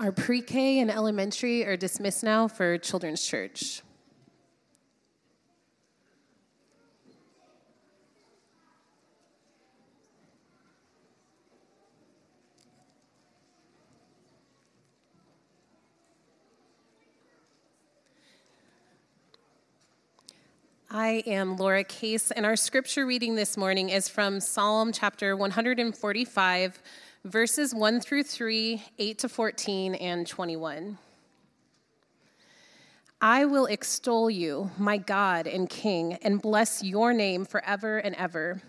Our pre K and elementary are dismissed now for Children's Church. I am Laura Case, and our scripture reading this morning is from Psalm chapter 145 verses 1 through 3, 8 to 14, and 21. I will extol you, my God and King, and bless your name forever and ever.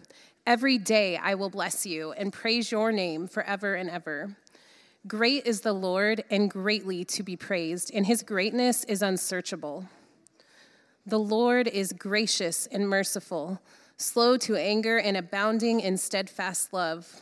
Every day I will bless you and praise your name forever and ever. Great is the Lord and greatly to be praised, and his greatness is unsearchable. The Lord is gracious and merciful, slow to anger and abounding in steadfast love.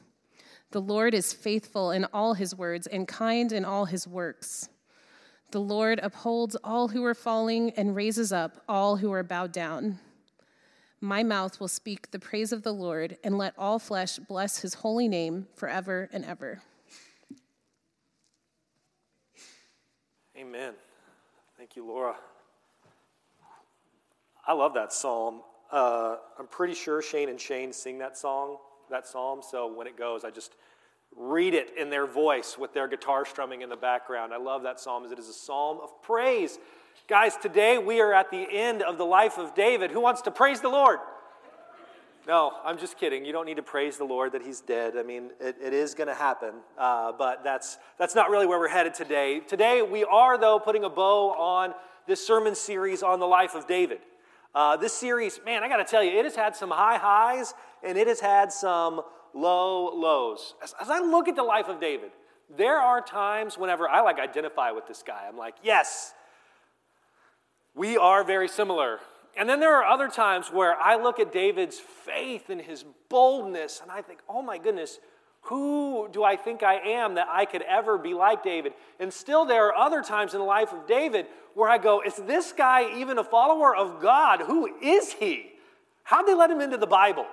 The Lord is faithful in all his words and kind in all his works. The Lord upholds all who are falling and raises up all who are bowed down. My mouth will speak the praise of the Lord, and let all flesh bless his holy name forever and ever. Amen. Thank you, Laura. I love that psalm. Uh, I'm pretty sure Shane and Shane sing that song that psalm, so when it goes, I just read it in their voice with their guitar strumming in the background. I love that psalm as it is a psalm of praise. Guys, today we are at the end of the life of David. Who wants to praise the Lord? No, I'm just kidding. You don't need to praise the Lord that he's dead. I mean, it, it is going to happen, uh, but that's, that's not really where we're headed today. Today, we are, though, putting a bow on this sermon series on the life of David. Uh, this series, man, I got to tell you, it has had some high highs and it has had some low lows. As, as I look at the life of David, there are times whenever I like identify with this guy. I'm like, yes, we are very similar. And then there are other times where I look at David's faith and his boldness, and I think, oh my goodness, who do I think I am that I could ever be like David? And still, there are other times in the life of David where I go, is this guy even a follower of God? Who is he? How'd they let him into the Bible?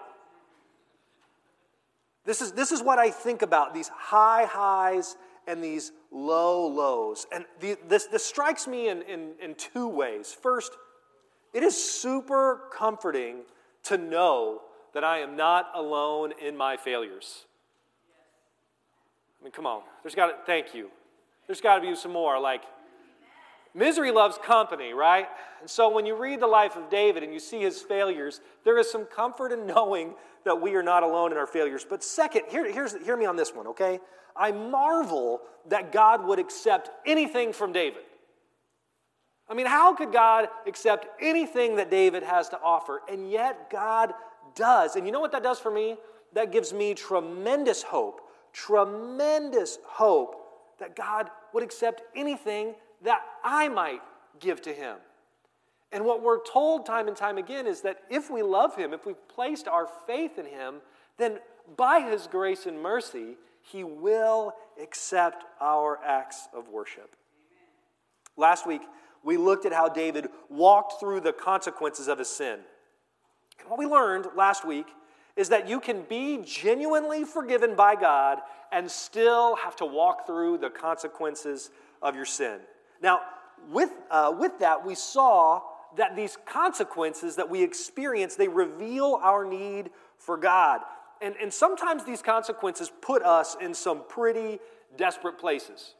This is, this is what I think about these high highs and these low lows. And the, this, this strikes me in, in, in two ways. First, it is super comforting to know that I am not alone in my failures. I mean, come on. There's got to, thank you. There's got to be some more. Like, misery loves company, right? And so when you read the life of David and you see his failures, there is some comfort in knowing that we are not alone in our failures. But second, here, here's, hear me on this one, okay? I marvel that God would accept anything from David. I mean, how could God accept anything that David has to offer? And yet, God does. And you know what that does for me? That gives me tremendous hope, tremendous hope that God would accept anything that I might give to Him. And what we're told time and time again is that if we love Him, if we've placed our faith in Him, then by His grace and mercy, He will accept our acts of worship. Last week, we looked at how David walked through the consequences of his sin. And what we learned last week is that you can be genuinely forgiven by God and still have to walk through the consequences of your sin. Now, with, uh, with that, we saw that these consequences that we experience, they reveal our need for God. And, and sometimes these consequences put us in some pretty desperate places.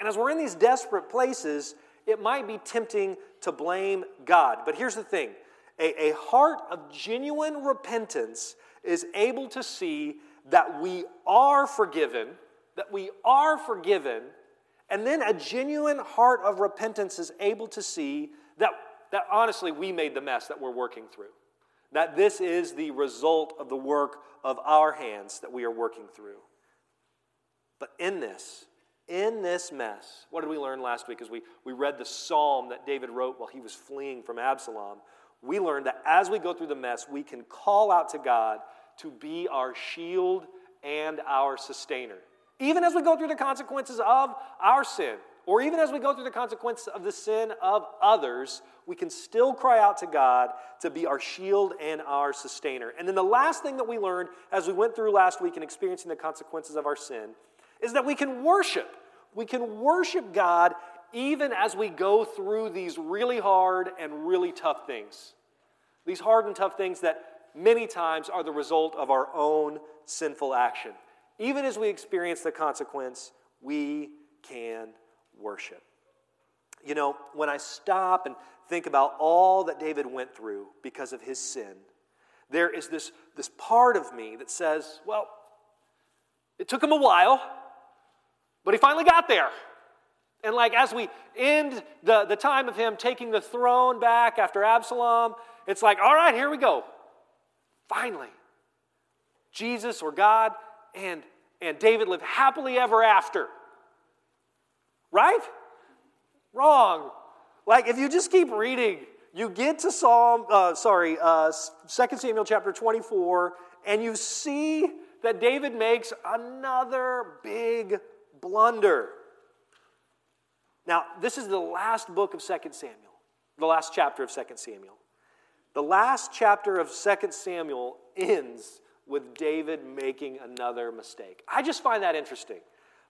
And as we're in these desperate places, it might be tempting to blame God. But here's the thing a, a heart of genuine repentance is able to see that we are forgiven, that we are forgiven, and then a genuine heart of repentance is able to see that that honestly we made the mess that we're working through. That this is the result of the work of our hands that we are working through. But in this, in this mess, what did we learn last week as we, we read the psalm that David wrote while he was fleeing from Absalom? We learned that as we go through the mess, we can call out to God to be our shield and our sustainer. Even as we go through the consequences of our sin, or even as we go through the consequences of the sin of others, we can still cry out to God to be our shield and our sustainer. And then the last thing that we learned as we went through last week in experiencing the consequences of our sin is that we can worship. We can worship God even as we go through these really hard and really tough things. These hard and tough things that many times are the result of our own sinful action. Even as we experience the consequence, we can worship. You know, when I stop and think about all that David went through because of his sin, there is this, this part of me that says, well, it took him a while, but he finally got there. And like as we end the, the time of him taking the throne back after Absalom, it's like, all right, here we go. Finally. Jesus or God and, and David live happily ever after. Right? Wrong. Like if you just keep reading, you get to Psalm, uh, sorry, uh, 2 Samuel chapter 24, and you see that David makes another big blunder. Now, this is the last book of 2 Samuel, the last chapter of 2 Samuel. The last chapter of 2 Samuel ends with David making another mistake. I just find that interesting.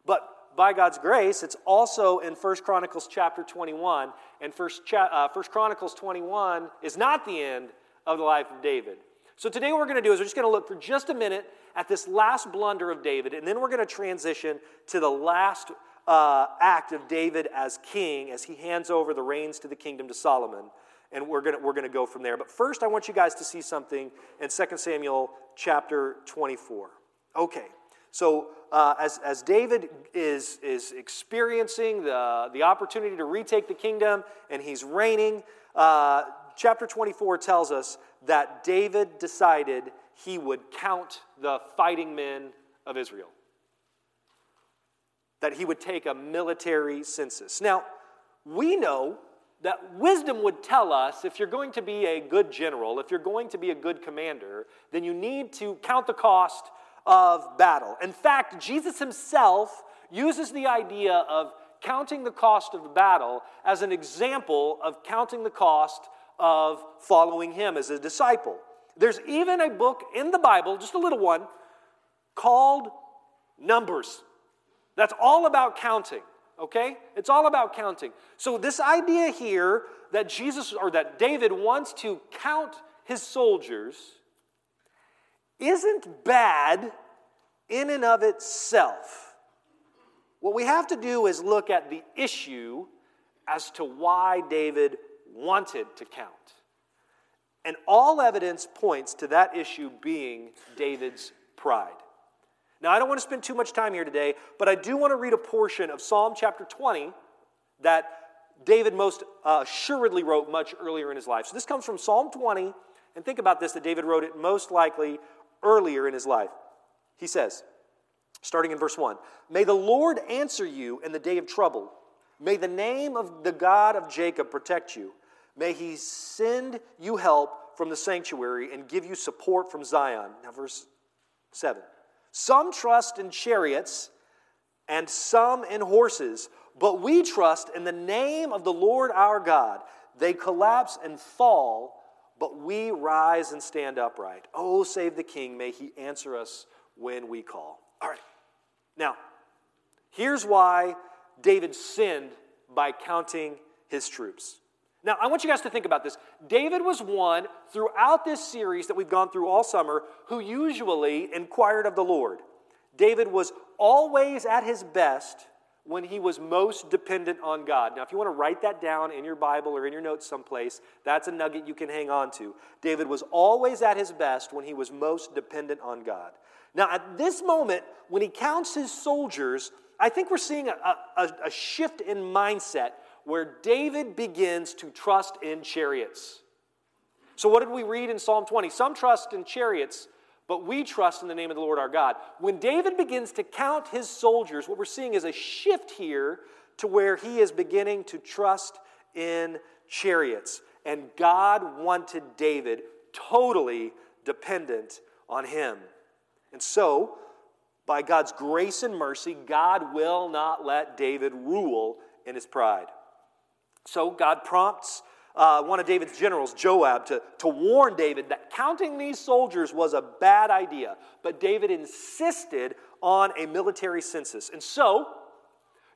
But by God's grace, it's also in 1 Chronicles chapter 21. And 1 cha- uh, First Chronicles 21 is not the end of the life of David. So today what we're going to do is we're just going to look for just a minute at this last blunder of David, and then we're going to transition to the last uh, act of David as king as he hands over the reins to the kingdom to Solomon. And we're going we're to go from there. But first, I want you guys to see something in 2 Samuel chapter 24. Okay, so uh, as, as David is, is experiencing the, the opportunity to retake the kingdom and he's reigning, uh, chapter 24 tells us that David decided he would count the fighting men of Israel that he would take a military census. Now, we know that wisdom would tell us if you're going to be a good general, if you're going to be a good commander, then you need to count the cost of battle. In fact, Jesus himself uses the idea of counting the cost of the battle as an example of counting the cost of following him as a disciple. There's even a book in the Bible, just a little one, called Numbers. That's all about counting, okay? It's all about counting. So, this idea here that Jesus or that David wants to count his soldiers isn't bad in and of itself. What we have to do is look at the issue as to why David wanted to count. And all evidence points to that issue being David's pride. Now, I don't want to spend too much time here today, but I do want to read a portion of Psalm chapter 20 that David most uh, assuredly wrote much earlier in his life. So this comes from Psalm 20, and think about this that David wrote it most likely earlier in his life. He says, starting in verse 1 May the Lord answer you in the day of trouble. May the name of the God of Jacob protect you. May he send you help from the sanctuary and give you support from Zion. Now, verse 7. Some trust in chariots and some in horses, but we trust in the name of the Lord our God. They collapse and fall, but we rise and stand upright. Oh, save the king. May he answer us when we call. All right. Now, here's why David sinned by counting his troops. Now, I want you guys to think about this. David was one throughout this series that we've gone through all summer who usually inquired of the Lord. David was always at his best when he was most dependent on God. Now, if you want to write that down in your Bible or in your notes someplace, that's a nugget you can hang on to. David was always at his best when he was most dependent on God. Now, at this moment, when he counts his soldiers, I think we're seeing a, a, a shift in mindset where David begins to trust in chariots. So, what did we read in Psalm 20? Some trust in chariots, but we trust in the name of the Lord our God. When David begins to count his soldiers, what we're seeing is a shift here to where he is beginning to trust in chariots. And God wanted David totally dependent on him. And so, by God's grace and mercy, God will not let David rule in his pride. So, God prompts uh, one of David's generals, Joab, to, to warn David that counting these soldiers was a bad idea. But David insisted on a military census. And so,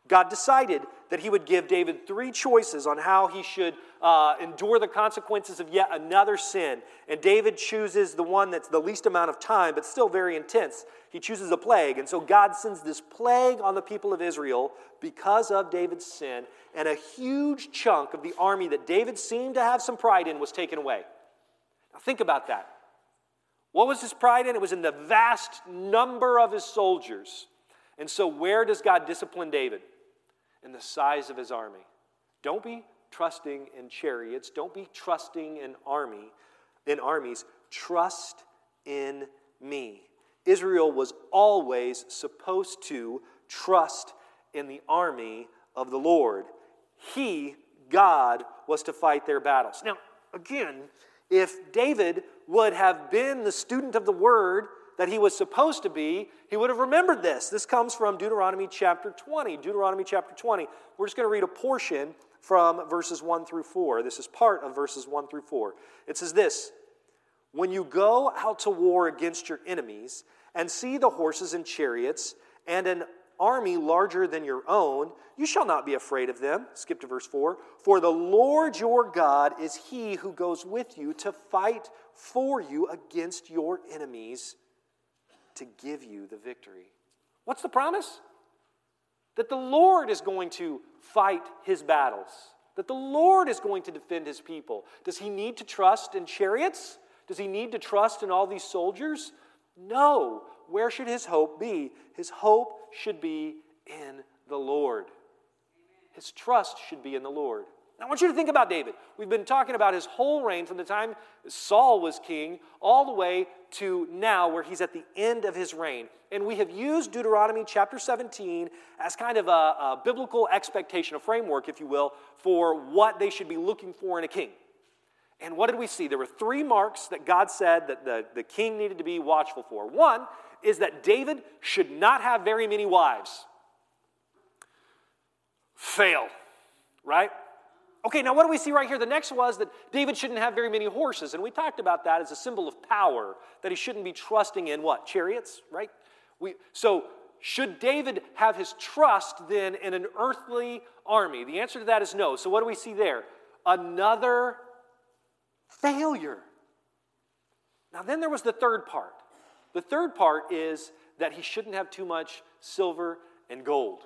God decided that he would give David three choices on how he should uh, endure the consequences of yet another sin. And David chooses the one that's the least amount of time, but still very intense. He chooses a plague. And so God sends this plague on the people of Israel because of David's sin. And a huge chunk of the army that David seemed to have some pride in was taken away. Now, think about that. What was his pride in? It was in the vast number of his soldiers. And so, where does God discipline David? In the size of his army. Don't be trusting in chariots. Don't be trusting in army, in armies. Trust in me. Israel was always supposed to trust in the army of the Lord. He, God, was to fight their battles. Now, again, if David would have been the student of the word that he was supposed to be, he would have remembered this. This comes from Deuteronomy chapter 20. Deuteronomy chapter 20. We're just going to read a portion from verses 1 through 4. This is part of verses 1 through 4. It says this When you go out to war against your enemies and see the horses and chariots and an army larger than your own, you shall not be afraid of them. Skip to verse 4. For the Lord your God is he who goes with you to fight for you against your enemies to give you the victory. What's the promise? That the Lord is going to fight his battles, that the Lord is going to defend his people. Does he need to trust in chariots? Does he need to trust in all these soldiers? No. Where should his hope be? His hope should be in the Lord. His trust should be in the Lord. Now, I want you to think about David. We've been talking about his whole reign from the time Saul was king all the way to now, where he's at the end of his reign. And we have used Deuteronomy chapter 17 as kind of a, a biblical expectation, a framework, if you will, for what they should be looking for in a king. And what did we see? There were three marks that God said that the, the king needed to be watchful for. One is that David should not have very many wives. Fail, right? Okay, now what do we see right here? The next was that David shouldn't have very many horses, and we talked about that as a symbol of power, that he shouldn't be trusting in what? Chariots, right? We, so, should David have his trust then in an earthly army? The answer to that is no. So, what do we see there? Another failure. Now, then there was the third part. The third part is that he shouldn't have too much silver and gold.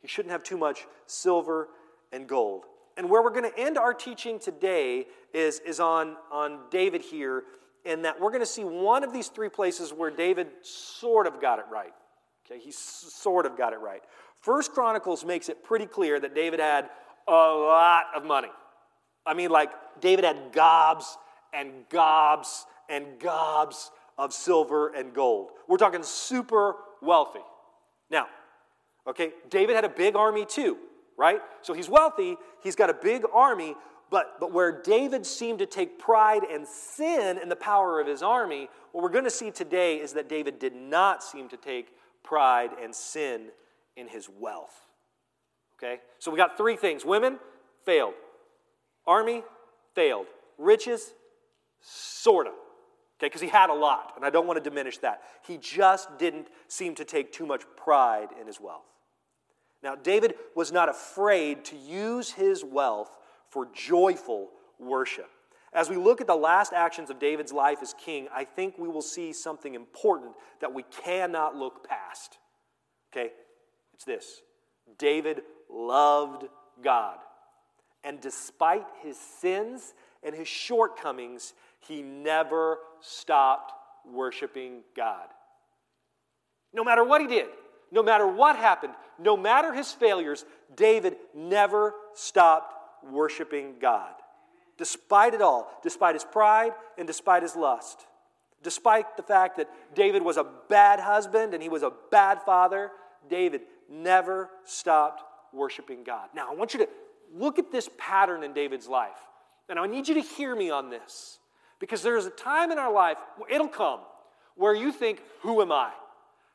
He shouldn't have too much silver and gold. And where we're going to end our teaching today is, is on, on David here, in that we're going to see one of these three places where David sort of got it right. Okay, he sort of got it right. First Chronicles makes it pretty clear that David had a lot of money. I mean, like, David had gobs and gobs and gobs of silver and gold. We're talking super wealthy. Now, okay, David had a big army too right? So he's wealthy, he's got a big army, but, but where David seemed to take pride and sin in the power of his army, what we're going to see today is that David did not seem to take pride and sin in his wealth. Okay? So we got three things women, failed. Army, failed. Riches, sort of. Okay, because he had a lot, and I don't want to diminish that. He just didn't seem to take too much pride in his wealth. Now, David was not afraid to use his wealth for joyful worship. As we look at the last actions of David's life as king, I think we will see something important that we cannot look past. Okay? It's this David loved God. And despite his sins and his shortcomings, he never stopped worshiping God. No matter what he did, no matter what happened, no matter his failures, David never stopped worshiping God. Despite it all, despite his pride and despite his lust. Despite the fact that David was a bad husband and he was a bad father, David never stopped worshiping God. Now, I want you to look at this pattern in David's life. And I need you to hear me on this because there's a time in our life, it'll come, where you think, Who am I?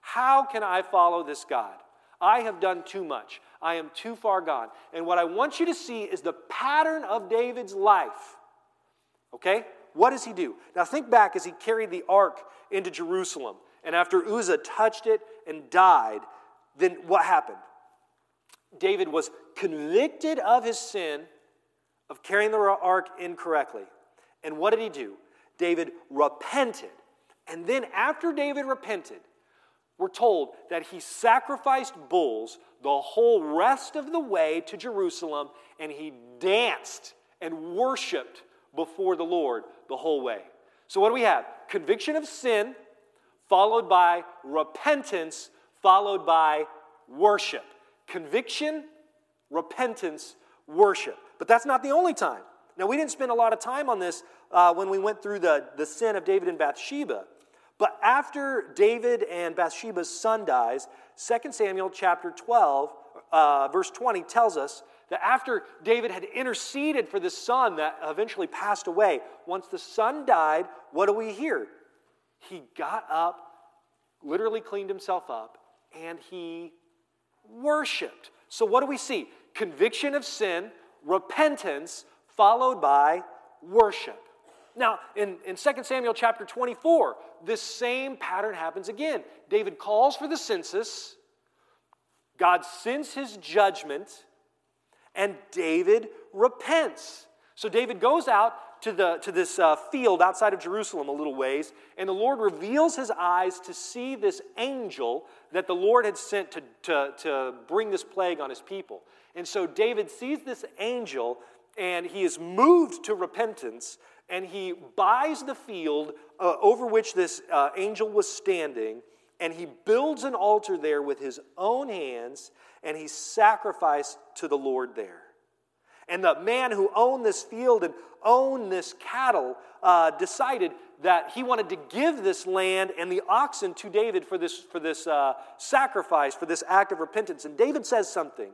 How can I follow this God? I have done too much. I am too far gone. And what I want you to see is the pattern of David's life. Okay? What does he do? Now think back as he carried the ark into Jerusalem. And after Uzzah touched it and died, then what happened? David was convicted of his sin of carrying the ark incorrectly. And what did he do? David repented. And then, after David repented, we're told that he sacrificed bulls the whole rest of the way to Jerusalem and he danced and worshiped before the Lord the whole way. So, what do we have? Conviction of sin, followed by repentance, followed by worship. Conviction, repentance, worship. But that's not the only time. Now, we didn't spend a lot of time on this uh, when we went through the, the sin of David and Bathsheba. But after David and Bathsheba's son dies, 2 Samuel chapter 12, uh, verse 20 tells us that after David had interceded for the son that eventually passed away, once the son died, what do we hear? He got up, literally cleaned himself up, and he worshiped. So, what do we see? Conviction of sin, repentance, followed by worship. Now, in, in 2 Samuel chapter 24, this same pattern happens again. David calls for the census, God sends his judgment, and David repents. So David goes out to, the, to this uh, field outside of Jerusalem a little ways, and the Lord reveals his eyes to see this angel that the Lord had sent to, to, to bring this plague on his people. And so David sees this angel, and he is moved to repentance, and he buys the field uh, over which this uh, angel was standing, and he builds an altar there with his own hands, and he sacrificed to the Lord there. And the man who owned this field and owned this cattle uh, decided that he wanted to give this land and the oxen to David for this, for this uh, sacrifice, for this act of repentance. And David says something.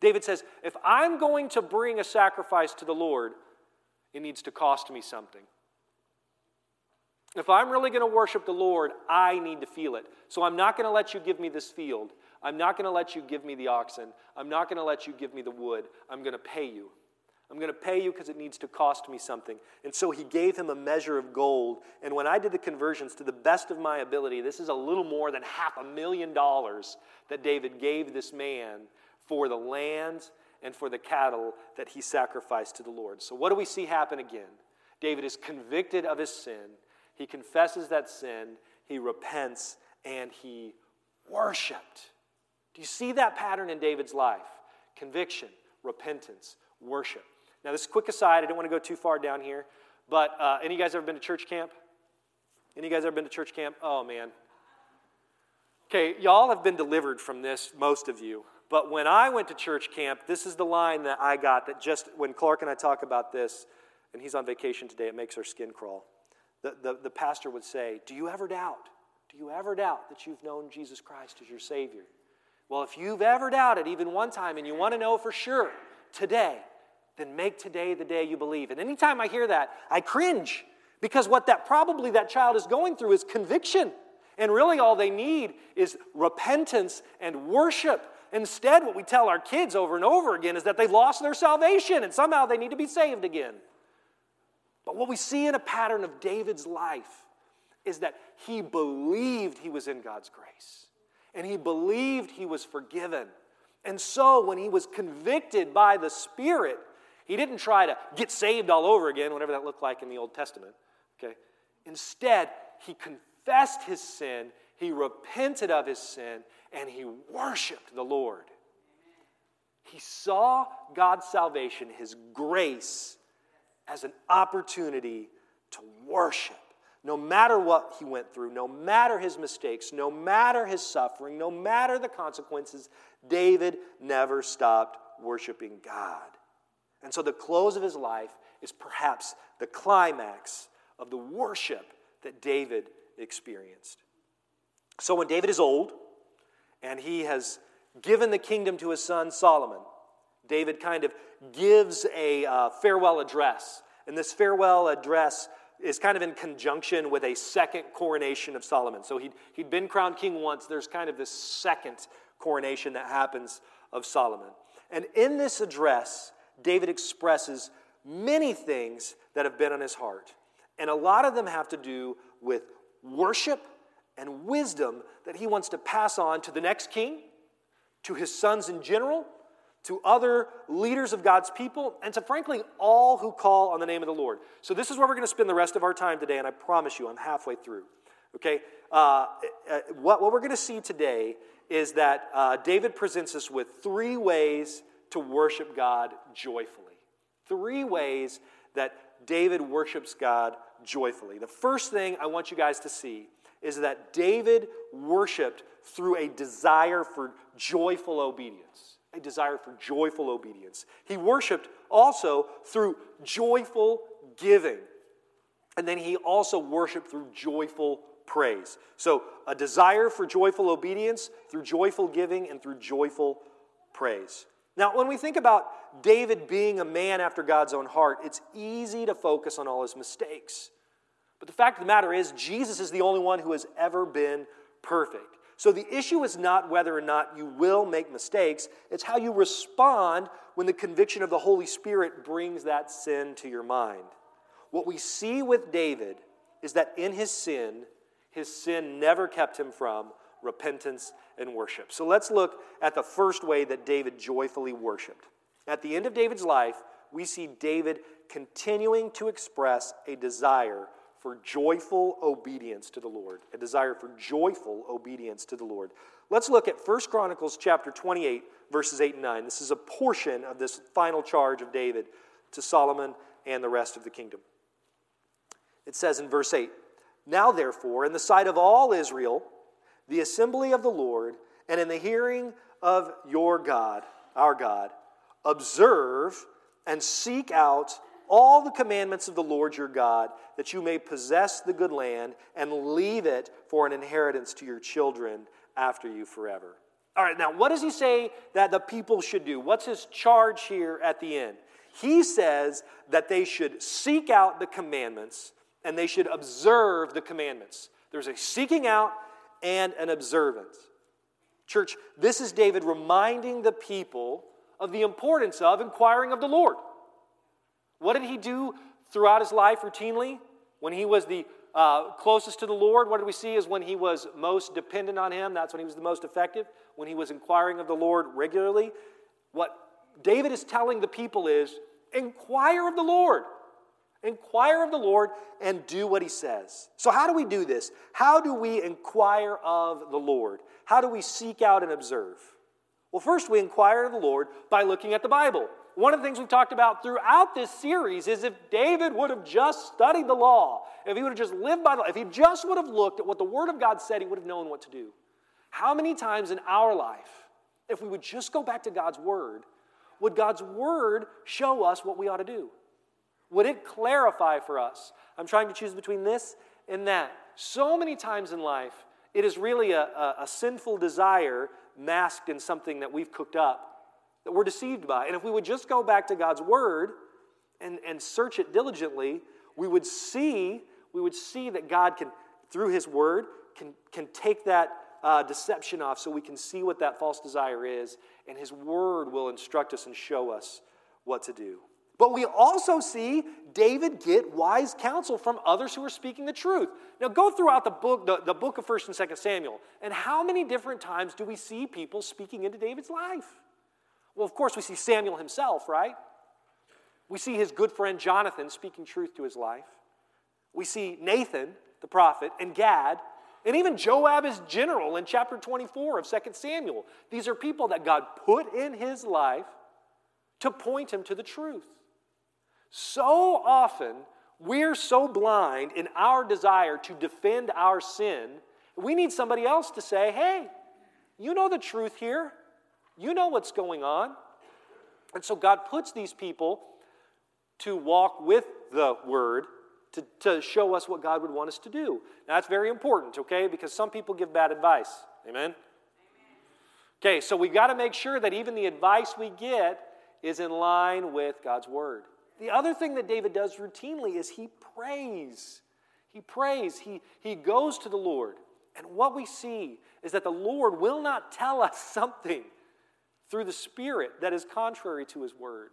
David says, If I'm going to bring a sacrifice to the Lord, it needs to cost me something. If I'm really going to worship the Lord, I need to feel it. So I'm not going to let you give me this field. I'm not going to let you give me the oxen. I'm not going to let you give me the wood. I'm going to pay you. I'm going to pay you because it needs to cost me something. And so he gave him a measure of gold. And when I did the conversions to the best of my ability, this is a little more than half a million dollars that David gave this man for the land and for the cattle that he sacrificed to the Lord. So, what do we see happen again? David is convicted of his sin. He confesses that sin, he repents, and he worshiped. Do you see that pattern in David's life? Conviction, repentance, worship. Now, this quick aside, I don't want to go too far down here, but uh, any of you guys ever been to church camp? Any of you guys ever been to church camp? Oh, man. Okay, y'all have been delivered from this, most of you. But when I went to church camp, this is the line that I got that just when Clark and I talk about this, and he's on vacation today, it makes our skin crawl. The, the, the pastor would say, Do you ever doubt? Do you ever doubt that you've known Jesus Christ as your Savior? Well, if you've ever doubted even one time and you want to know for sure today, then make today the day you believe. And anytime I hear that, I cringe because what that probably that child is going through is conviction. And really all they need is repentance and worship. Instead, what we tell our kids over and over again is that they've lost their salvation and somehow they need to be saved again. But what we see in a pattern of David's life is that he believed he was in God's grace and he believed he was forgiven. And so when he was convicted by the Spirit, he didn't try to get saved all over again, whatever that looked like in the Old Testament. Okay? Instead, he confessed his sin, he repented of his sin, and he worshiped the Lord. He saw God's salvation, his grace, as an opportunity to worship. No matter what he went through, no matter his mistakes, no matter his suffering, no matter the consequences, David never stopped worshiping God. And so the close of his life is perhaps the climax of the worship that David experienced. So when David is old and he has given the kingdom to his son Solomon, David kind of gives a uh, farewell address. And this farewell address is kind of in conjunction with a second coronation of Solomon. So he'd, he'd been crowned king once. There's kind of this second coronation that happens of Solomon. And in this address, David expresses many things that have been on his heart. And a lot of them have to do with worship and wisdom that he wants to pass on to the next king, to his sons in general, to other leaders of God's people, and to frankly all who call on the name of the Lord. So, this is where we're going to spend the rest of our time today, and I promise you, I'm halfway through. Okay? Uh, uh what, what we're going to see today is that uh, David presents us with three ways to worship God joyfully. Three ways that David worships God joyfully. The first thing I want you guys to see is that David worshiped through a desire for joyful obedience. A desire for joyful obedience. He worshiped also through joyful giving. And then he also worshiped through joyful praise. So, a desire for joyful obedience through joyful giving and through joyful praise. Now, when we think about David being a man after God's own heart, it's easy to focus on all his mistakes. But the fact of the matter is, Jesus is the only one who has ever been perfect. So the issue is not whether or not you will make mistakes, it's how you respond when the conviction of the Holy Spirit brings that sin to your mind. What we see with David is that in his sin, his sin never kept him from repentance and worship. So let's look at the first way that David joyfully worshiped. At the end of David's life, we see David continuing to express a desire for joyful obedience to the Lord, a desire for joyful obedience to the Lord. Let's look at 1 Chronicles chapter 28 verses 8 and 9. This is a portion of this final charge of David to Solomon and the rest of the kingdom. It says in verse 8, "Now therefore in the sight of all Israel, the assembly of the Lord, and in the hearing of your God, our God, observe and seek out all the commandments of the Lord your God, that you may possess the good land and leave it for an inheritance to your children after you forever. All right, now what does he say that the people should do? What's his charge here at the end? He says that they should seek out the commandments and they should observe the commandments. There's a seeking out and an observance. Church, this is David reminding the people of the importance of inquiring of the Lord. What did he do throughout his life routinely? When he was the uh, closest to the Lord, what did we see is when he was most dependent on him, that's when he was the most effective. When he was inquiring of the Lord regularly. What David is telling the people is inquire of the Lord. Inquire of the Lord and do what he says. So, how do we do this? How do we inquire of the Lord? How do we seek out and observe? Well, first, we inquire of the Lord by looking at the Bible one of the things we've talked about throughout this series is if David would have just studied the law, if he would have just lived by the law, if he just would have looked at what the Word of God said, he would have known what to do. How many times in our life, if we would just go back to God's Word, would God's Word show us what we ought to do? Would it clarify for us? I'm trying to choose between this and that. So many times in life, it is really a, a, a sinful desire masked in something that we've cooked up that we're deceived by. And if we would just go back to God's word and, and search it diligently, we would see, we would see that God can, through his word, can, can take that uh, deception off so we can see what that false desire is, and his word will instruct us and show us what to do. But we also see David get wise counsel from others who are speaking the truth. Now, go throughout the book, the, the book of 1st and 2nd Samuel, and how many different times do we see people speaking into David's life? Well, of course, we see Samuel himself, right? We see his good friend Jonathan speaking truth to his life. We see Nathan, the prophet, and Gad, and even Joab as general in chapter 24 of 2 Samuel. These are people that God put in his life to point him to the truth. So often, we're so blind in our desire to defend our sin, we need somebody else to say, hey, you know the truth here. You know what's going on. And so God puts these people to walk with the word, to, to show us what God would want us to do. Now, that's very important, okay? Because some people give bad advice. Amen? Okay, so we've got to make sure that even the advice we get is in line with God's word. The other thing that David does routinely is he prays. He prays, he, he goes to the Lord. And what we see is that the Lord will not tell us something through the Spirit that is contrary to his word.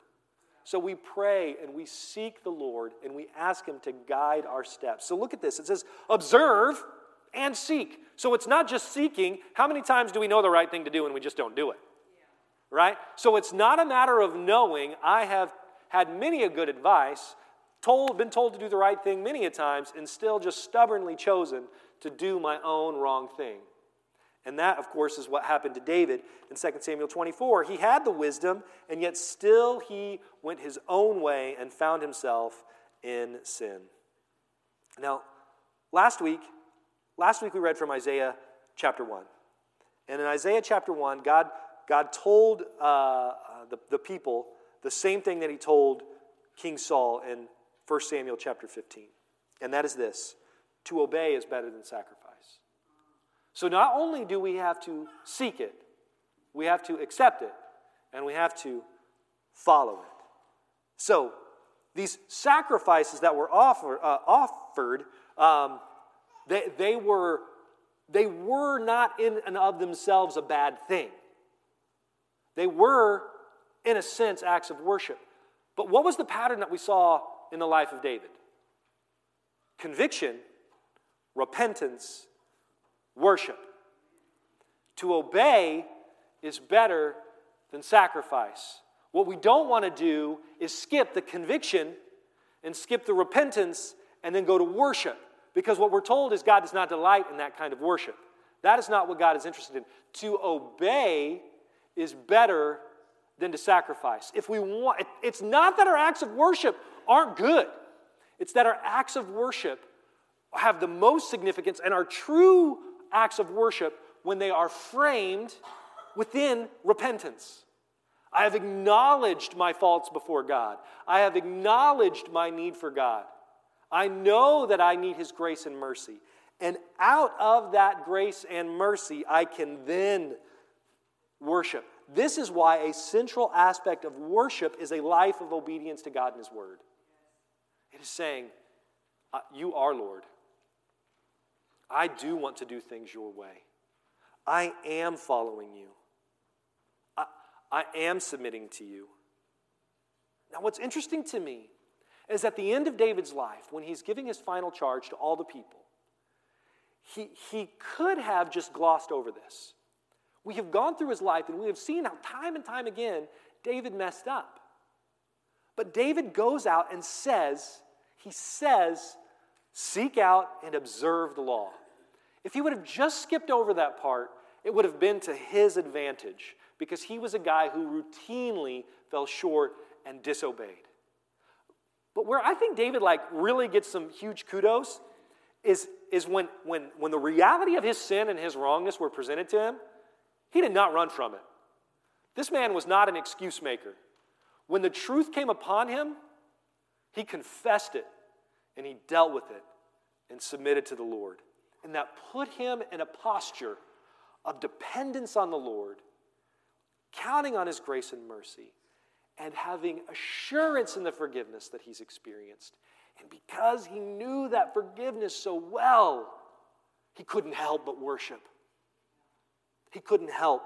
So we pray and we seek the Lord and we ask him to guide our steps. So look at this. It says, observe and seek. So it's not just seeking. How many times do we know the right thing to do and we just don't do it? Right? So it's not a matter of knowing. I have had many a good advice, told, been told to do the right thing many a times, and still just stubbornly chosen to do my own wrong thing. And that, of course, is what happened to David in 2 Samuel 24. He had the wisdom, and yet still he went his own way and found himself in sin. Now, last week, last week we read from Isaiah chapter 1. And in Isaiah chapter 1, God, God told uh, uh the, the people the same thing that he told King Saul in 1 Samuel chapter 15. And that is this to obey is better than sacrifice. So not only do we have to seek it, we have to accept it, and we have to follow it. So these sacrifices that were offer, uh, offered, um, they, they, were, they were not in and of themselves a bad thing. They were in a sense, acts of worship. But what was the pattern that we saw in the life of David? Conviction, repentance, worship. To obey is better than sacrifice. What we don't want to do is skip the conviction and skip the repentance and then go to worship. Because what we're told is God does not delight in that kind of worship. That is not what God is interested in. To obey is better than to sacrifice. If we want, it's not that our acts of worship aren't good. It's that our acts of worship have the most significance and our true acts of worship when they are framed within repentance. I have acknowledged my faults before God. I have acknowledged my need for God. I know that I need His grace and mercy. And out of that grace and mercy, I can then worship. This is why a central aspect of worship is a life of obedience to God and His Word. It is saying, uh, You are Lord. I do want to do things your way. I am following you. I, I am submitting to you. Now, what's interesting to me is at the end of David's life, when he's giving his final charge to all the people, he, he could have just glossed over this. We have gone through his life and we have seen how time and time again David messed up. But David goes out and says, he says, seek out and observe the law. If he would have just skipped over that part, it would have been to his advantage because he was a guy who routinely fell short and disobeyed. But where I think David like really gets some huge kudos is, is when, when, when the reality of his sin and his wrongness were presented to him, he did not run from it. This man was not an excuse maker. When the truth came upon him, he confessed it and he dealt with it and submitted to the Lord. And that put him in a posture of dependence on the Lord, counting on his grace and mercy, and having assurance in the forgiveness that he's experienced. And because he knew that forgiveness so well, he couldn't help but worship. He couldn't help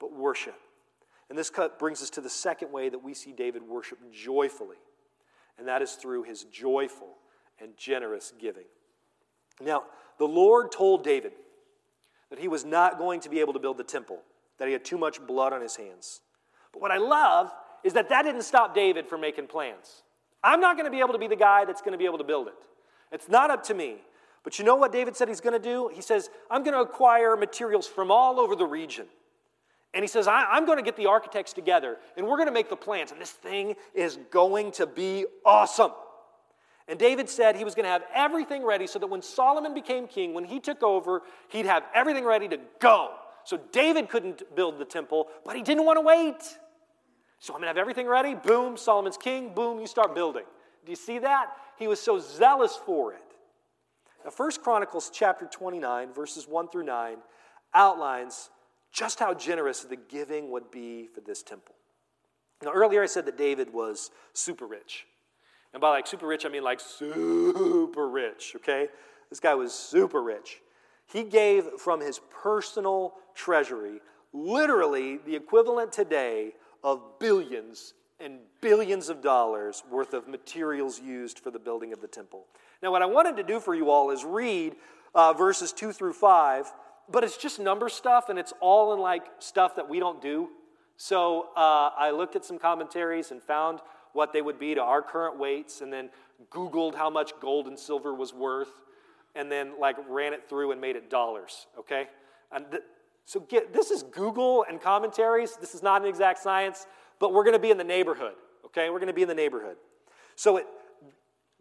but worship. And this cut brings us to the second way that we see David worship joyfully, and that is through his joyful and generous giving. Now, the Lord told David that he was not going to be able to build the temple, that he had too much blood on his hands. But what I love is that that didn't stop David from making plans. I'm not going to be able to be the guy that's going to be able to build it. It's not up to me. But you know what David said he's going to do? He says, I'm going to acquire materials from all over the region. And he says, I'm going to get the architects together and we're going to make the plans. And this thing is going to be awesome. And David said he was going to have everything ready so that when Solomon became king, when he took over, he'd have everything ready to go. So David couldn't build the temple, but he didn't want to wait. So I'm going to have everything ready. Boom, Solomon's king. Boom, you start building. Do you see that? He was so zealous for it. Now, 1 Chronicles chapter 29, verses 1 through 9, outlines just how generous the giving would be for this temple. Now, earlier I said that David was super rich. And by like super rich, I mean like super rich, okay? This guy was super rich. He gave from his personal treasury literally the equivalent today of billions and billions of dollars worth of materials used for the building of the temple. Now, what I wanted to do for you all is read uh, verses 2 through 5, but it's just number stuff and it's all in like stuff that we don't do. So uh, I looked at some commentaries and found what they would be to our current weights and then Googled how much gold and silver was worth and then like ran it through and made it dollars, okay? And th- so get, this is Google and commentaries. This is not an exact science, but we're going to be in the neighborhood, okay? We're going to be in the neighborhood. So it,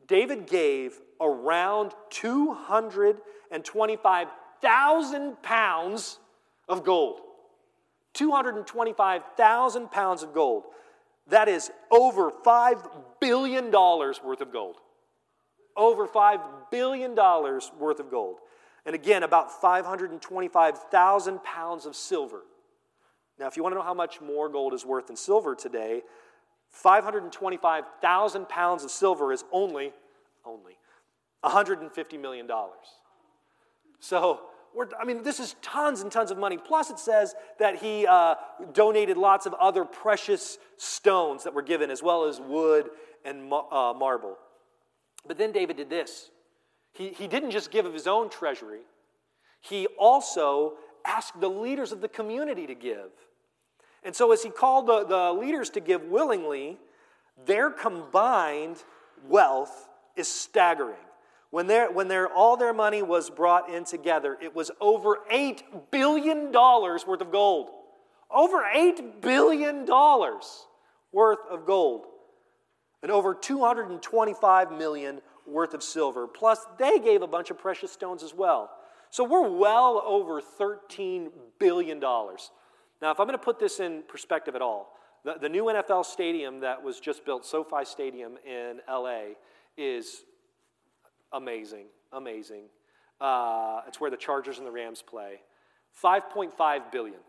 David gave around 225,000 pounds of gold. 225,000 pounds of gold. That is over $5 billion worth of gold. Over $5 billion worth of gold. And again, about 525,000 pounds of silver. Now, if you want to know how much more gold is worth than silver today, 525,000 pounds of silver is only, only $150 million. So, I mean, this is tons and tons of money. Plus, it says that he uh, donated lots of other precious stones that were given, as well as wood and uh, marble. But then David did this. He, he didn't just give of his own treasury, he also asked the leaders of the community to give. And so, as he called the, the leaders to give willingly, their combined wealth is staggering. When, their, when their, all their money was brought in together, it was over $8 billion worth of gold. Over $8 billion worth of gold. And over 225 million worth of silver. Plus, they gave a bunch of precious stones as well. So we're well over $13 billion. Now, if I'm going to put this in perspective at all, the, the new NFL stadium that was just built, SoFi Stadium in LA, is amazing, amazing. Uh, it's where the Chargers and the Rams play. 5.5 billion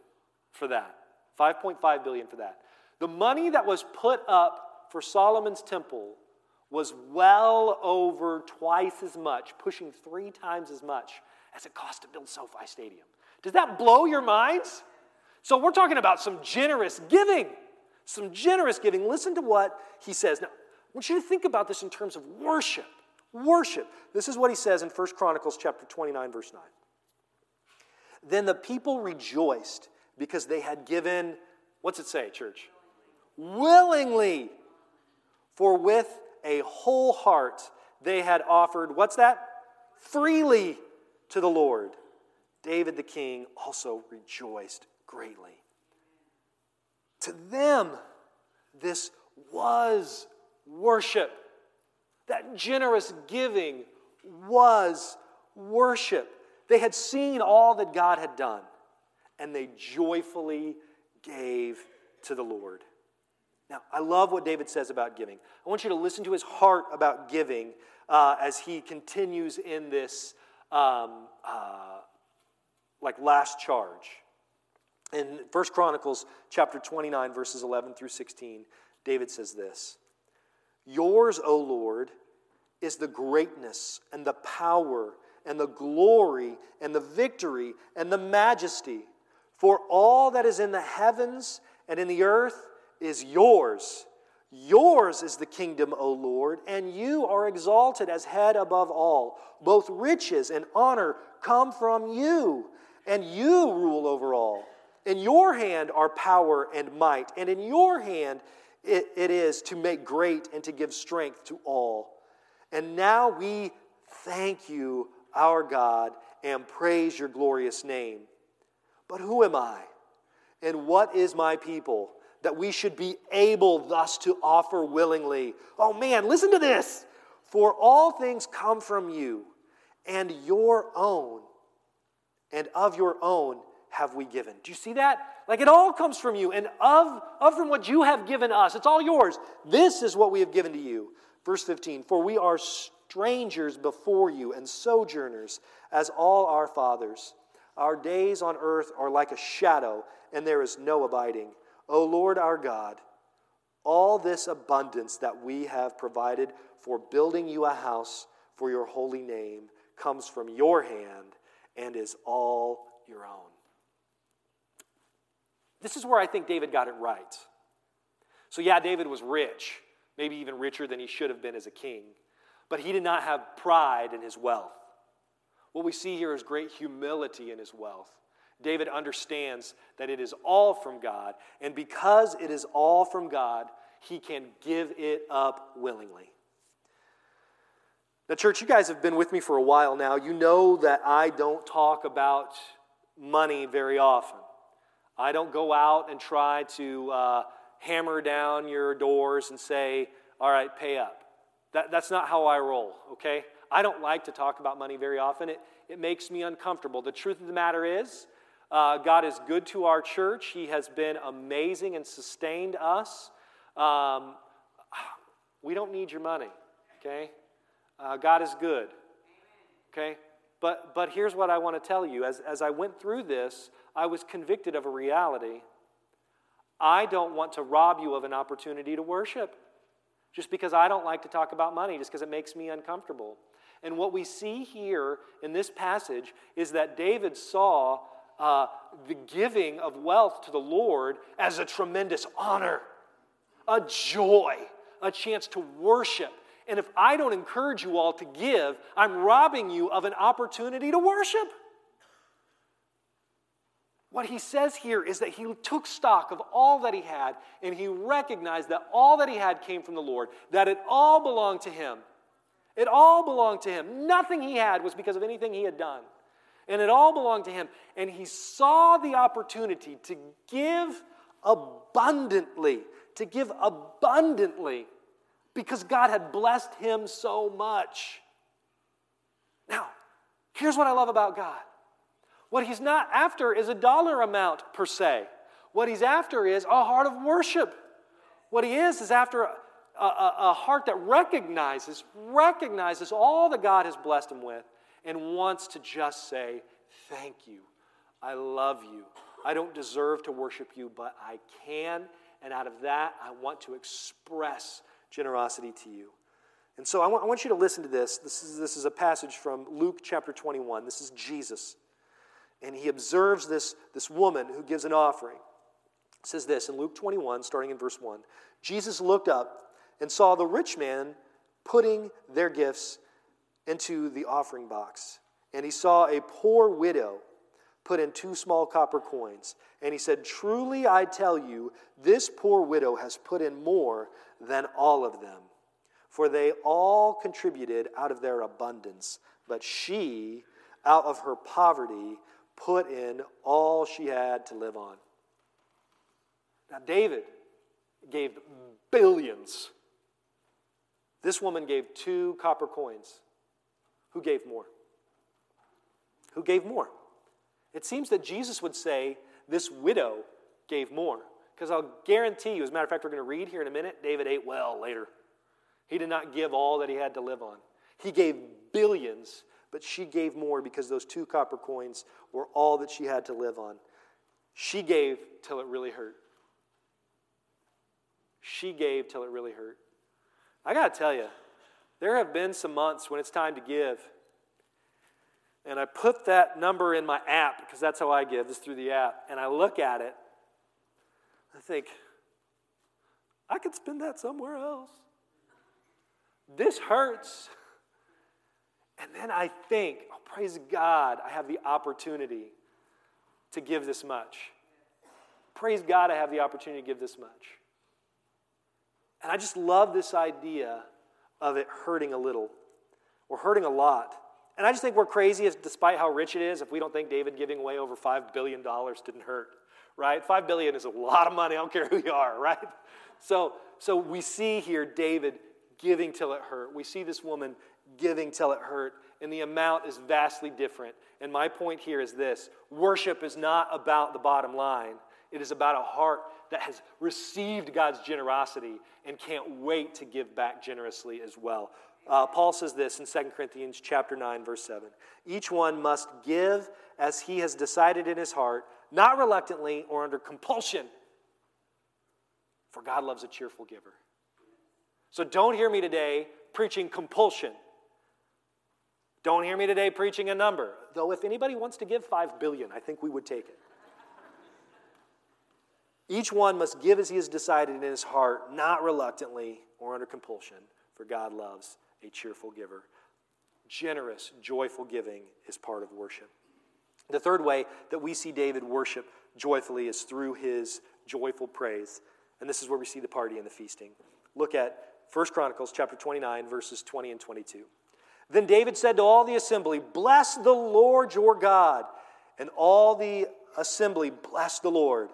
for that. 5.5 billion for that. The money that was put up for Solomon's temple was well over twice as much, pushing three times as much as it cost to build SoFi Stadium. Does that blow your minds? So we're talking about some generous giving. Some generous giving. Listen to what he says. Now, I want you to think about this in terms of worship. Worship. This is what he says in 1 Chronicles chapter 29 verse 9. Then the people rejoiced because they had given what's it say, church? Willingly. For with a whole heart they had offered what's that? Freely to the Lord. David the king also rejoiced greatly. To them, this was worship. That generous giving was worship. They had seen all that God had done, and they joyfully gave to the Lord. Now, I love what David says about giving. I want you to listen to his heart about giving uh, as he continues in this, um, uh, like, last charge. In 1 Chronicles chapter 29, verses 11 through 16, David says this Yours, O Lord, is the greatness and the power and the glory and the victory and the majesty. For all that is in the heavens and in the earth is yours. Yours is the kingdom, O Lord, and you are exalted as head above all. Both riches and honor come from you, and you rule over all. In your hand are power and might, and in your hand it, it is to make great and to give strength to all. And now we thank you, our God, and praise your glorious name. But who am I? And what is my people that we should be able thus to offer willingly? Oh man, listen to this. For all things come from you, and your own, and of your own have we given. Do you see that? Like it all comes from you, and of, of from what you have given us. It's all yours. This is what we have given to you Verse 15 For we are strangers before you and sojourners, as all our fathers. Our days on earth are like a shadow, and there is no abiding. O Lord our God, all this abundance that we have provided for building you a house for your holy name comes from your hand and is all your own. This is where I think David got it right. So, yeah, David was rich, maybe even richer than he should have been as a king, but he did not have pride in his wealth. What we see here is great humility in his wealth. David understands that it is all from God, and because it is all from God, he can give it up willingly. Now, church, you guys have been with me for a while now. You know that I don't talk about money very often. I don't go out and try to uh, hammer down your doors and say, all right, pay up. That, that's not how I roll, okay? I don't like to talk about money very often. It, it makes me uncomfortable. The truth of the matter is, uh, God is good to our church. He has been amazing and sustained us. Um, we don't need your money, okay? Uh, God is good, okay? But, but here's what I want to tell you. As, as I went through this, I was convicted of a reality. I don't want to rob you of an opportunity to worship just because I don't like to talk about money, just because it makes me uncomfortable. And what we see here in this passage is that David saw uh, the giving of wealth to the Lord as a tremendous honor, a joy, a chance to worship. And if I don't encourage you all to give, I'm robbing you of an opportunity to worship. What he says here is that he took stock of all that he had and he recognized that all that he had came from the Lord, that it all belonged to him. It all belonged to him. Nothing he had was because of anything he had done. And it all belonged to him. And he saw the opportunity to give abundantly, to give abundantly because God had blessed him so much. Now, here's what I love about God what he's not after is a dollar amount per se. What he's after is a heart of worship. What he is is after a, a, a, heart that recognizes, recognizes all that God has blessed him with and wants to just say, Thank you. I love you. I don't deserve to worship you, but I can. And out of that, I want to express generosity to you. And so I want, I want you to listen to this. This is, this is a passage from Luke chapter 21. This is Jesus and he observes this, this woman who gives an offering. It says this in Luke 21, starting in verse 1. Jesus looked up and saw the rich man putting their gifts into the offering box. And he saw a poor widow put in two small copper coins. And he said, Truly I tell you, this poor widow has put in more than all of them. For they all contributed out of their abundance, but she, out of her poverty, put in all she had to live on. Now, David gave billions. This woman gave two copper coins. Who gave more? Who gave more? It seems that Jesus would say this widow gave more. Because I'll guarantee you, as a matter of fact, we're going to read here in a minute, David ate well later. He did not give all that he had to live on. He gave billions but she gave more because those two copper coins were all that she had to live on. She gave till it really hurt. She gave till it really hurt. I got to tell you, there have been some months when it's time to give. And I put that number in my app because that's how I give, is through the app. And I look at it. I think, I could spend that somewhere else. This hurts. And then I think, oh, praise God, I have the opportunity to give this much. Praise God, I have the opportunity to give this much. And I just love this idea of it hurting a little or hurting a lot. And I just think we're crazy, despite how rich it is, if we don't think David giving away over $5 billion didn't hurt, right? 5 billion is a lot of money, I don't care who you are, right? So, so we see here David giving till it hurt. We see this woman giving till it hurt, and the amount is vastly different. And my point here is this worship is not about the bottom line, it is about a heart that has received God's generosity and can't wait to give back generously as well. Uh, Paul says this in 2 Corinthians chapter 9 verse 7. Each one must give as he has decided in his heart, not reluctantly or under compulsion. For God loves a cheerful giver. So don't hear me today preaching compulsion. Don't hear me today preaching a number. Though if anybody wants to give 5 billion, I think we would take it. Each one must give as he has decided in his heart, not reluctantly or under compulsion, for God loves a cheerful giver. Generous, joyful giving is part of worship. The third way that we see David worship joyfully is through his joyful praise. And this is where we see the party and the feasting. Look at 1 Chronicles chapter 29 verses 20 and 22. Then David said to all the assembly, "Bless the Lord your God." And all the assembly blessed the Lord,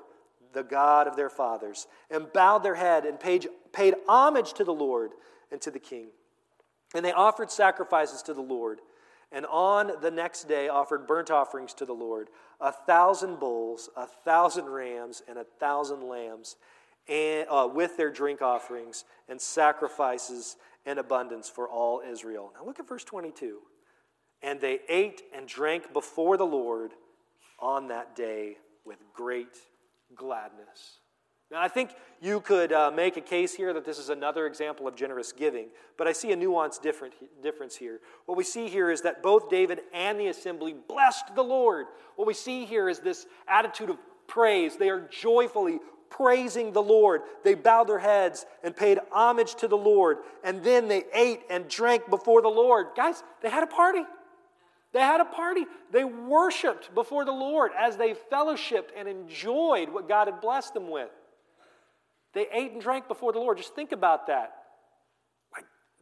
the God of their fathers, and bowed their head and paid, paid homage to the Lord and to the king. And they offered sacrifices to the Lord, and on the next day offered burnt offerings to the Lord a thousand bulls, a thousand rams, and a thousand lambs, and, uh, with their drink offerings and sacrifices in abundance for all Israel. Now look at verse 22. And they ate and drank before the Lord on that day with great gladness. Now, I think you could uh, make a case here that this is another example of generous giving, but I see a nuanced different, difference here. What we see here is that both David and the assembly blessed the Lord. What we see here is this attitude of praise. They are joyfully praising the Lord. They bowed their heads and paid homage to the Lord, and then they ate and drank before the Lord. Guys, they had a party. They had a party. They worshiped before the Lord as they fellowshipped and enjoyed what God had blessed them with. They ate and drank before the Lord. Just think about that.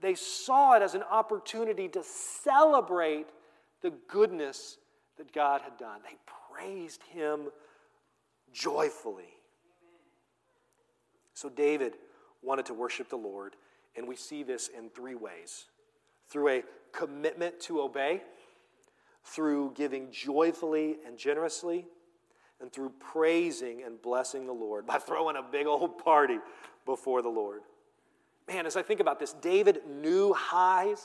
They saw it as an opportunity to celebrate the goodness that God had done. They praised Him joyfully. So David wanted to worship the Lord, and we see this in three ways through a commitment to obey, through giving joyfully and generously, and through praising and blessing the Lord by throwing a big old party before the Lord. Man, as I think about this, David knew highs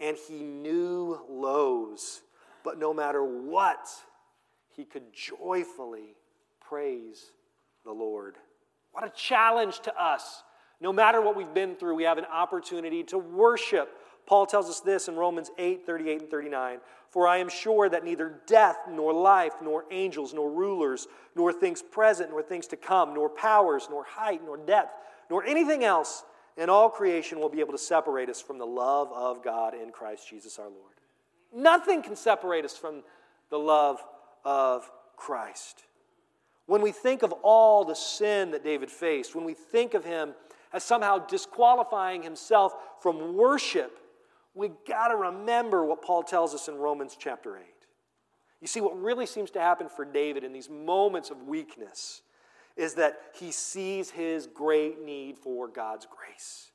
and he knew lows, but no matter what, he could joyfully praise the Lord. What a challenge to us. No matter what we've been through, we have an opportunity to worship. Paul tells us this in Romans 8 38 and 39. For I am sure that neither death, nor life, nor angels, nor rulers, nor things present, nor things to come, nor powers, nor height, nor depth, nor anything else in all creation will be able to separate us from the love of God in Christ Jesus our Lord. Nothing can separate us from the love of Christ. When we think of all the sin that David faced, when we think of him as somehow disqualifying himself from worship, we got to remember what Paul tells us in Romans chapter 8. You see, what really seems to happen for David in these moments of weakness is that he sees his great need for God's grace.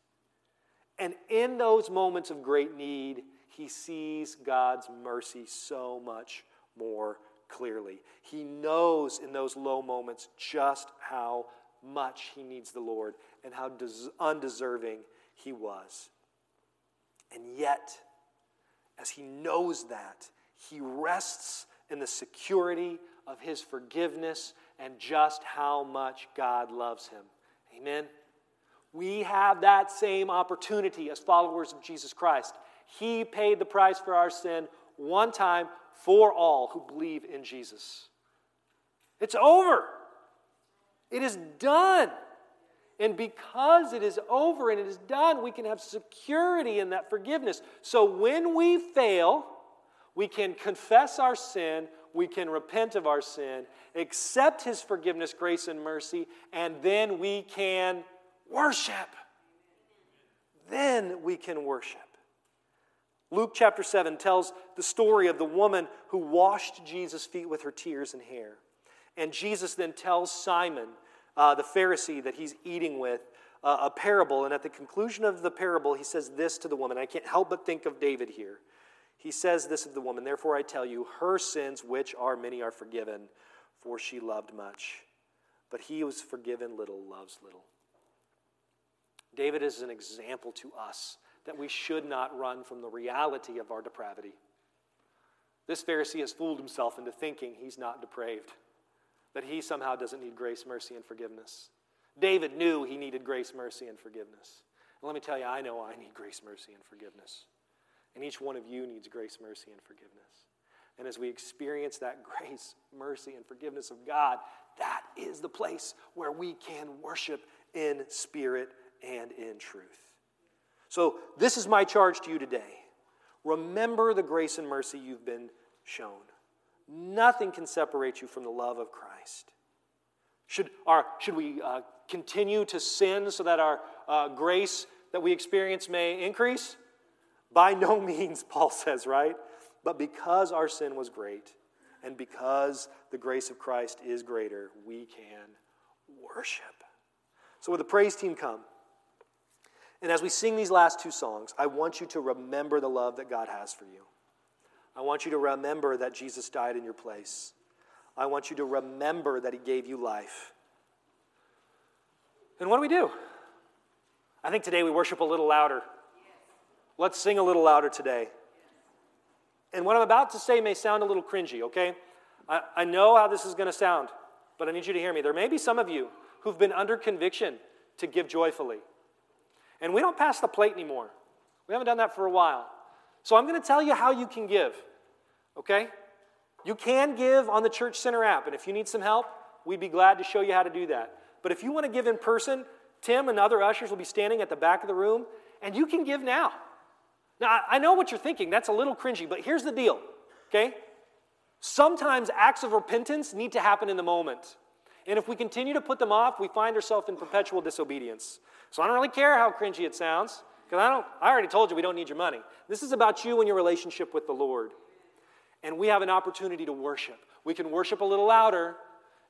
And in those moments of great need, he sees God's mercy so much more clearly. He knows in those low moments just how much he needs the Lord and how undeserving he was. And yet, as he knows that, he rests in the security of his forgiveness and just how much God loves him. Amen. We have that same opportunity as followers of Jesus Christ. He paid the price for our sin one time for all who believe in Jesus. It's over. It is done. And because it is over and it is done, we can have security in that forgiveness. So when we fail, we can confess our sin, we can repent of our sin, accept His forgiveness, grace, and mercy, and then we can worship. Then we can worship. Luke chapter 7 tells the story of the woman who washed Jesus' feet with her tears and hair. And Jesus then tells Simon, uh, the Pharisee that he's eating with, uh, a parable. And at the conclusion of the parable, he says this to the woman. I can't help but think of David here. He says this of the woman Therefore I tell you, her sins, which are many, are forgiven, for she loved much. but he who is forgiven little loves little. David is an example to us that we should not run from the reality of our depravity. This Pharisee has fooled himself into thinking he's not depraved, that he somehow doesn't need grace, mercy, and forgiveness. David knew he needed grace, mercy, and forgiveness. And let me tell you, I know I need grace, mercy, and forgiveness. And each one of you needs grace, mercy, and forgiveness. And as we experience that grace, mercy, and forgiveness of God, that is the place where we can worship in spirit and in truth. So, this is my charge to you today. Remember the grace and mercy you've been shown. Nothing can separate you from the love of Christ. Should, our, should we uh, continue to sin so that our uh, grace that we experience may increase? By no means, Paul says, right? But because our sin was great, and because the grace of Christ is greater, we can worship. So, with the praise team come, and as we sing these last two songs, I want you to remember the love that God has for you. I want you to remember that Jesus died in your place. I want you to remember that He gave you life. And what do we do? I think today we worship a little louder. Let's sing a little louder today. And what I'm about to say may sound a little cringy, okay? I, I know how this is going to sound, but I need you to hear me. There may be some of you who've been under conviction to give joyfully. And we don't pass the plate anymore. We haven't done that for a while. So I'm going to tell you how you can give, okay? You can give on the Church Center app, and if you need some help, we'd be glad to show you how to do that. But if you want to give in person, Tim and other ushers will be standing at the back of the room, and you can give now. Now, I know what you're thinking. That's a little cringy, but here's the deal, okay? Sometimes acts of repentance need to happen in the moment. And if we continue to put them off, we find ourselves in perpetual disobedience. So I don't really care how cringy it sounds, because I don't I already told you we don't need your money. This is about you and your relationship with the Lord. And we have an opportunity to worship. We can worship a little louder,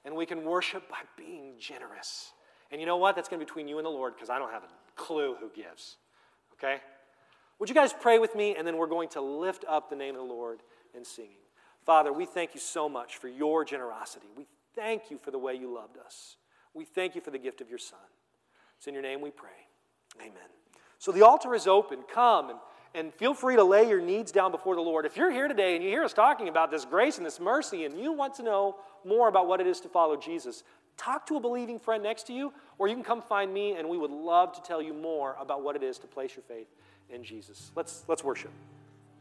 and we can worship by being generous. And you know what? That's going to be between you and the Lord, because I don't have a clue who gives. Okay? Would you guys pray with me? And then we're going to lift up the name of the Lord in singing. Father, we thank you so much for your generosity. We thank you for the way you loved us. We thank you for the gift of your Son. It's in your name we pray. Amen. So the altar is open. Come and, and feel free to lay your needs down before the Lord. If you're here today and you hear us talking about this grace and this mercy and you want to know more about what it is to follow Jesus, talk to a believing friend next to you, or you can come find me and we would love to tell you more about what it is to place your faith in Jesus. Let's, let's worship.